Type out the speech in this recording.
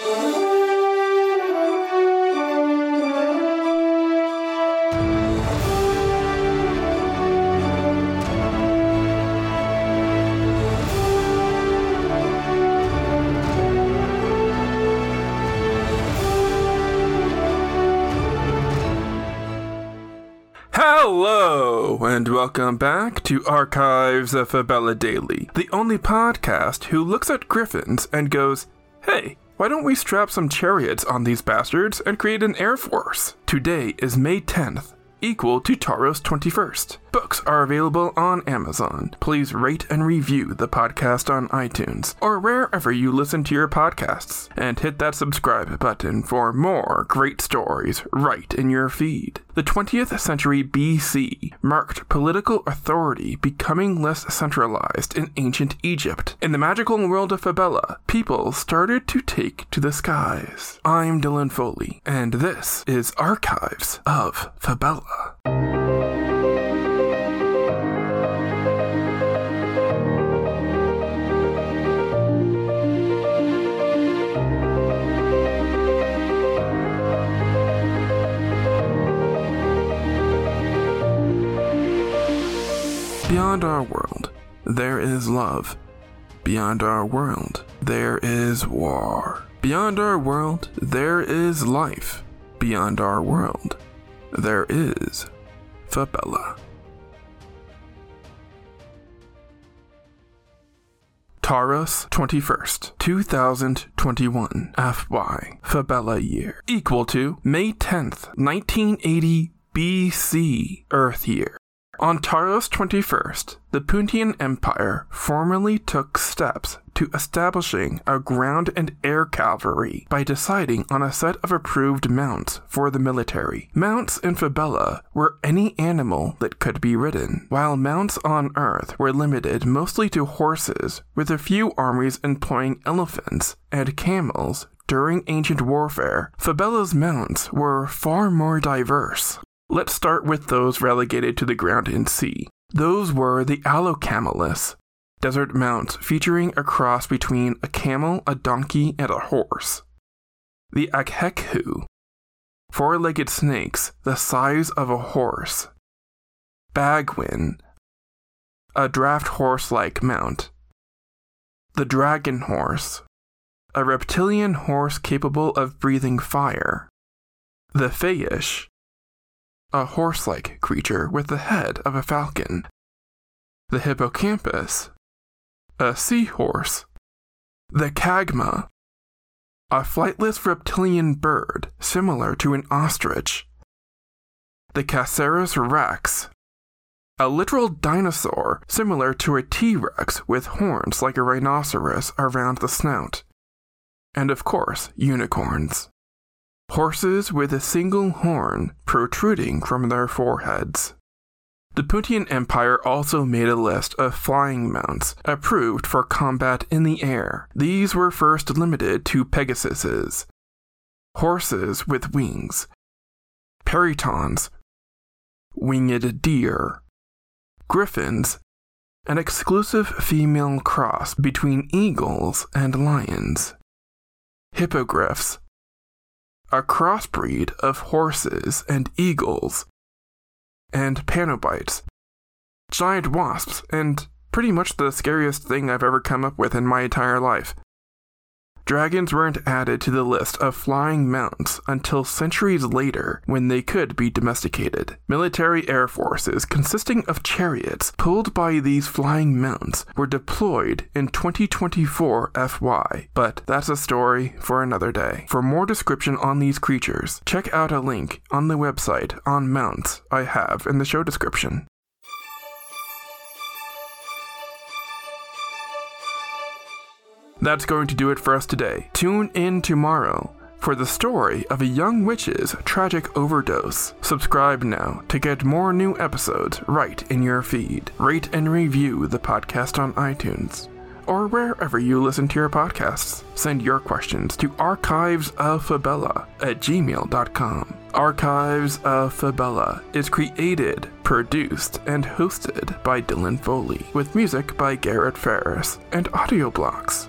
Hello, and welcome back to Archives of Fabella Daily, the only podcast who looks at griffins and goes, hey, why don't we strap some chariots on these bastards and create an air force? Today is May 10th, equal to Taros 21st. Books are available on Amazon. Please rate and review the podcast on iTunes or wherever you listen to your podcasts, and hit that subscribe button for more great stories right in your feed. The 20th century BC marked political authority becoming less centralized in ancient Egypt. In the magical world of Fabella, people started to take to the skies. I'm Dylan Foley, and this is Archives of Fabella. Beyond our world, there is love. Beyond our world, there is war. Beyond our world, there is life. Beyond our world, there is Fabella. Taurus 21st, 2021 FY Fabella year equal to May 10th, 1980 BC Earth year. On Taros 21st, the Puntian Empire formally took steps to establishing a ground and air cavalry by deciding on a set of approved mounts for the military. Mounts in Fabella were any animal that could be ridden, while mounts on Earth were limited mostly to horses, with a few armies employing elephants and camels during ancient warfare, Fabella's mounts were far more diverse. Let's start with those relegated to the ground and sea. Those were the Allocamelus, desert mounts featuring a cross between a camel, a donkey, and a horse. The Akhekhu, four legged snakes the size of a horse. Bagwin, a draft horse like mount. The Dragon Horse, a reptilian horse capable of breathing fire. The Fayish, a horse like creature with the head of a falcon. The hippocampus, a seahorse. The cagma, a flightless reptilian bird similar to an ostrich. The Caceres rex, a literal dinosaur similar to a T Rex with horns like a rhinoceros around the snout. And of course, unicorns horses with a single horn protruding from their foreheads. The Puntian Empire also made a list of flying mounts approved for combat in the air. These were first limited to Pegasuses, horses with wings, perytons, winged deer, griffins, an exclusive female cross between eagles and lions, hippogriffs, a crossbreed of horses and eagles, and panobites, giant wasps, and pretty much the scariest thing I've ever come up with in my entire life. Dragons weren't added to the list of flying mounts until centuries later when they could be domesticated. Military air forces consisting of chariots pulled by these flying mounts were deployed in 2024 FY, but that's a story for another day. For more description on these creatures, check out a link on the website on mounts I have in the show description. That's going to do it for us today. Tune in tomorrow for the story of a young witch's tragic overdose. Subscribe now to get more new episodes right in your feed. Rate and review the podcast on iTunes or wherever you listen to your podcasts. Send your questions to archivesoffabella at gmail.com. Archives of Fabella is created, produced, and hosted by Dylan Foley, with music by Garrett Ferris and audio blocks